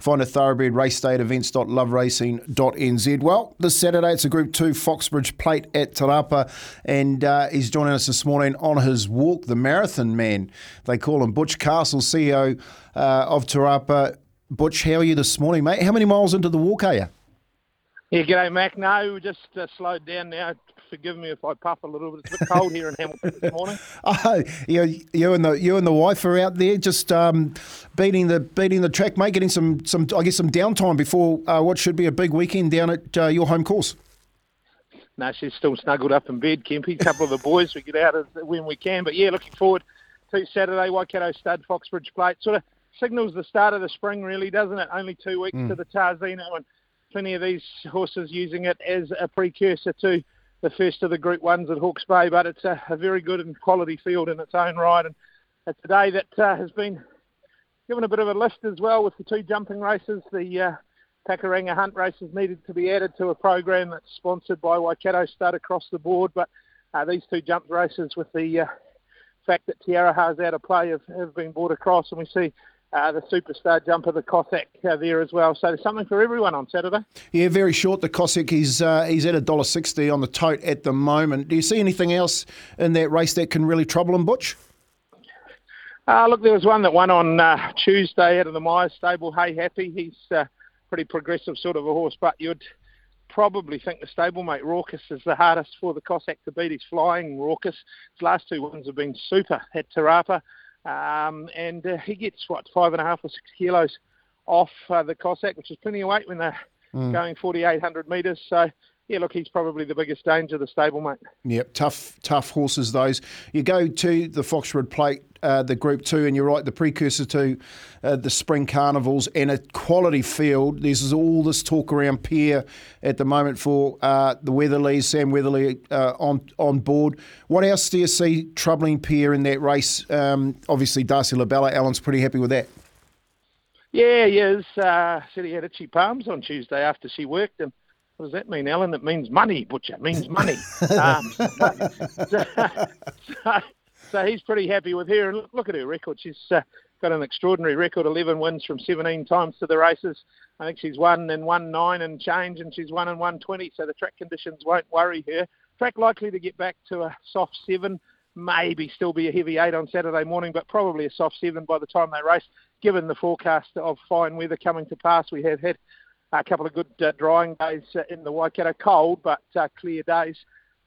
Find a thoroughbred race day at events.loveracing.nz. Well, this Saturday it's a Group 2 Foxbridge Plate at Te Rapa, and uh, he's joining us this morning on his walk, the marathon man. They call him Butch Castles, CEO uh, of Te Rapa. Butch, how are you this morning, mate? How many miles into the walk are you? Yeah, g'day, Mac. No, we just uh, slowed down now forgive me if I puff a little bit. It's a bit cold here in Hamilton this morning. oh, you, you and the you and the wife are out there just um, beating the beating the track, mate. Getting some some I guess some downtime before uh, what should be a big weekend down at uh, your home course. No, she's still snuggled up in bed, Kempy. A couple of the boys we get out when we can, but yeah, looking forward to Saturday. Waikato Stud Foxbridge Plate sort of signals the start of the spring, really, doesn't it? Only two weeks mm. to the Tarzino and plenty of these horses using it as a precursor to the first of the Group Ones at Hawke's Bay, but it's a, a very good and quality field in its own right. And it's a day that uh, has been given a bit of a lift as well with the two jumping races. The uh, Pakuranga Hunt races needed to be added to a program that's sponsored by Waikato Stud across the board, but uh, these two jump races with the uh, fact that Te Aroha's out of play have, have been brought across, and we see uh, the superstar jumper, the Cossack, uh, there as well. So there's something for everyone on Saturday. Yeah, very short. The Cossack, is uh, he's at a dollar sixty on the tote at the moment. Do you see anything else in that race that can really trouble him, Butch? Uh, look, there was one that won on uh, Tuesday out of the Myers stable. Hey, happy. He's uh, pretty progressive sort of a horse, but you'd probably think the stablemate Raucous is the hardest for the Cossack to beat. He's flying Raucous. His last two wins have been super at Te Rapa. Um, and uh, he gets, what, five and a half or six kilos off uh, the Cossack, which is plenty of weight when they're mm. going 4,800 metres. So, yeah, look, he's probably the biggest danger, the stablemate. Yep, tough, tough horses, those. You go to the Foxwood Plate uh, the Group 2, and you're right, the precursor to uh, the Spring Carnivals and a quality field. There's all this talk around Peer at the moment for uh, the Weatherlys, Sam Weatherly uh, on, on board. What else do you see troubling Peer in that race? Um, obviously, Darcy Labella, Alan's pretty happy with that. Yeah, he is. Uh, said he had itchy palms on Tuesday after she worked, and what does that mean, Alan? It means money, Butcher. It means money. um, so, so, so, he's pretty happy with her. And look, look at her record. She's uh, got an extraordinary record 11 wins from 17 times to the races. I think she's won and won nine and change, and she's won and won 20. So the track conditions won't worry her. Track likely to get back to a soft seven, maybe still be a heavy eight on Saturday morning, but probably a soft seven by the time they race, given the forecast of fine weather coming to pass. We have had a couple of good uh, drying days uh, in the Waikato, cold but uh, clear days.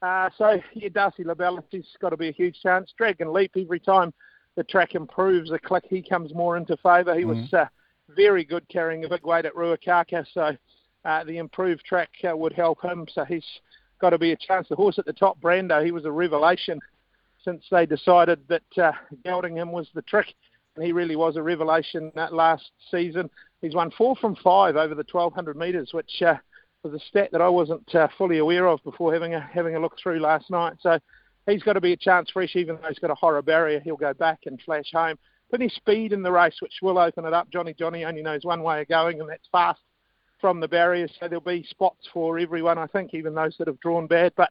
Uh, so, yeah, Darcy Labella, he's got to be a huge chance. Dragon Leap, every time the track improves a click, he comes more into favour. He mm-hmm. was uh, very good carrying a big weight at Ruakaka, so uh, the improved track uh, would help him. So he's got to be a chance. The horse at the top, Brando, he was a revelation since they decided that uh, gelding him was the trick. And he really was a revelation that last season. He's won four from five over the 1200 metres, which uh, was a stat that I wasn't uh, fully aware of before having a having a look through last night. So he's got to be a chance fresh, even though he's got a horror barrier. He'll go back and flash home. Plenty speed in the race, which will open it up. Johnny Johnny only knows one way of going, and that's fast from the barriers. So there'll be spots for everyone, I think, even those that have drawn bad. But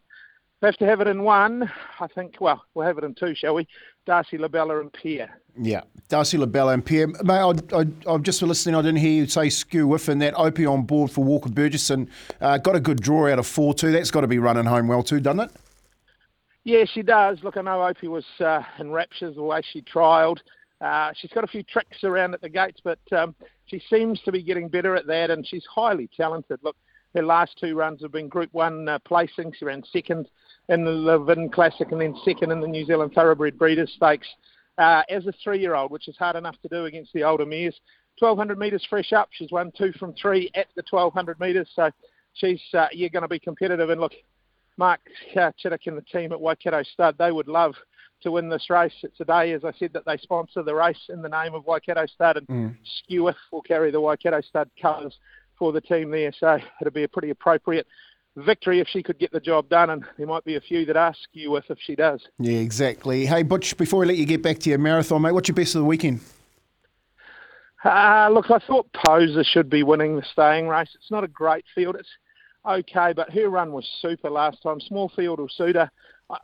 we have to have it in one. I think, well, we'll have it in two, shall we? Darcy Labella and Pierre. Yeah, Darcy Labella and Pierre. Mate, I, I, I'm just listening. I didn't hear you say Skew Whiff and that Opie on board for Walker Burgesson. Uh, got a good draw out of 4 2. That's got to be running home well too, doesn't it? Yeah, she does. Look, I know Opie was uh, in raptures the way she trialled. Uh, she's got a few tricks around at the gates, but um, she seems to be getting better at that, and she's highly talented. Look, her last two runs have been Group 1 uh, placings. She ran second in the Levin Classic and then second in the New Zealand Thoroughbred Breeders' Stakes uh, as a three-year-old, which is hard enough to do against the older mares. 1,200 metres fresh up. She's won two from three at the 1,200 metres, so she's uh, you're going to be competitive. And look, Mark uh, Chittick and the team at Waikato Stud, they would love to win this race. It's a day, as I said, that they sponsor the race in the name of Waikato Stud, and mm. Will carry the Waikato Stud colours for the team there. So it'll be a pretty appropriate victory if she could get the job done, and there might be a few that ask you with if she does. Yeah, exactly. Hey, Butch, before we let you get back to your marathon, mate, what's your best of the weekend? Uh, look, I thought Poser should be winning the staying race. It's not a great field. It's okay, but her run was super last time. Small field will suit her.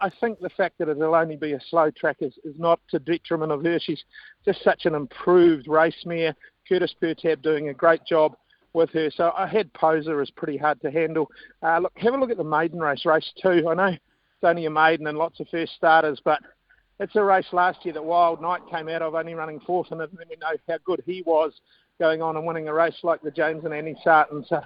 I think the fact that it'll only be a slow track is, is not to detriment of her. She's just such an improved race mare. Curtis Pertab doing a great job with her. So I had Posa as pretty hard to handle. Uh, look, have a look at the maiden race, race two. I know it's only a maiden and lots of first starters, but it's a race last year that Wild Knight came out of, only running fourth, and then we know how good he was going on and winning a race like the James and Annie Sarton. So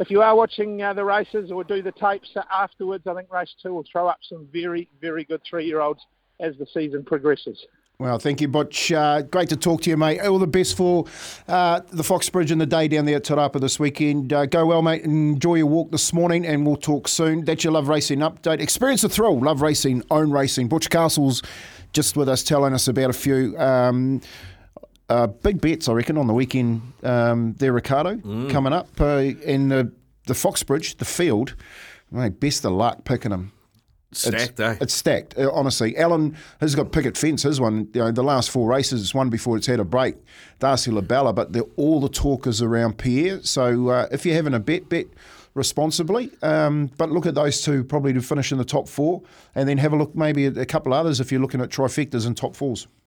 if you are watching uh, the races or do the tapes afterwards, I think race two will throw up some very, very good three-year-olds as the season progresses. Well, thank you, Butch. Uh, great to talk to you, mate. All the best for uh, the Foxbridge and the day down there at Te Rapa this weekend. Uh, go well, mate. Enjoy your walk this morning, and we'll talk soon. That's your Love Racing update. Experience the thrill. Love Racing, own racing. Butch Castles just with us telling us about a few. Um, uh, big bets, I reckon, on the weekend um, there, Ricardo, mm. coming up. Uh, in the, the Foxbridge, the field, mate, best of luck picking them. Stacked, it's, eh? It's stacked, uh, honestly. Alan has got picket fence, his one. You know, the last four races, it's one before it's had a break. Darcy Labella, but they're all the talk is around Pierre. So uh, if you're having a bet, bet responsibly. Um, but look at those two probably to finish in the top four, and then have a look maybe at a couple others if you're looking at trifectas and top fours.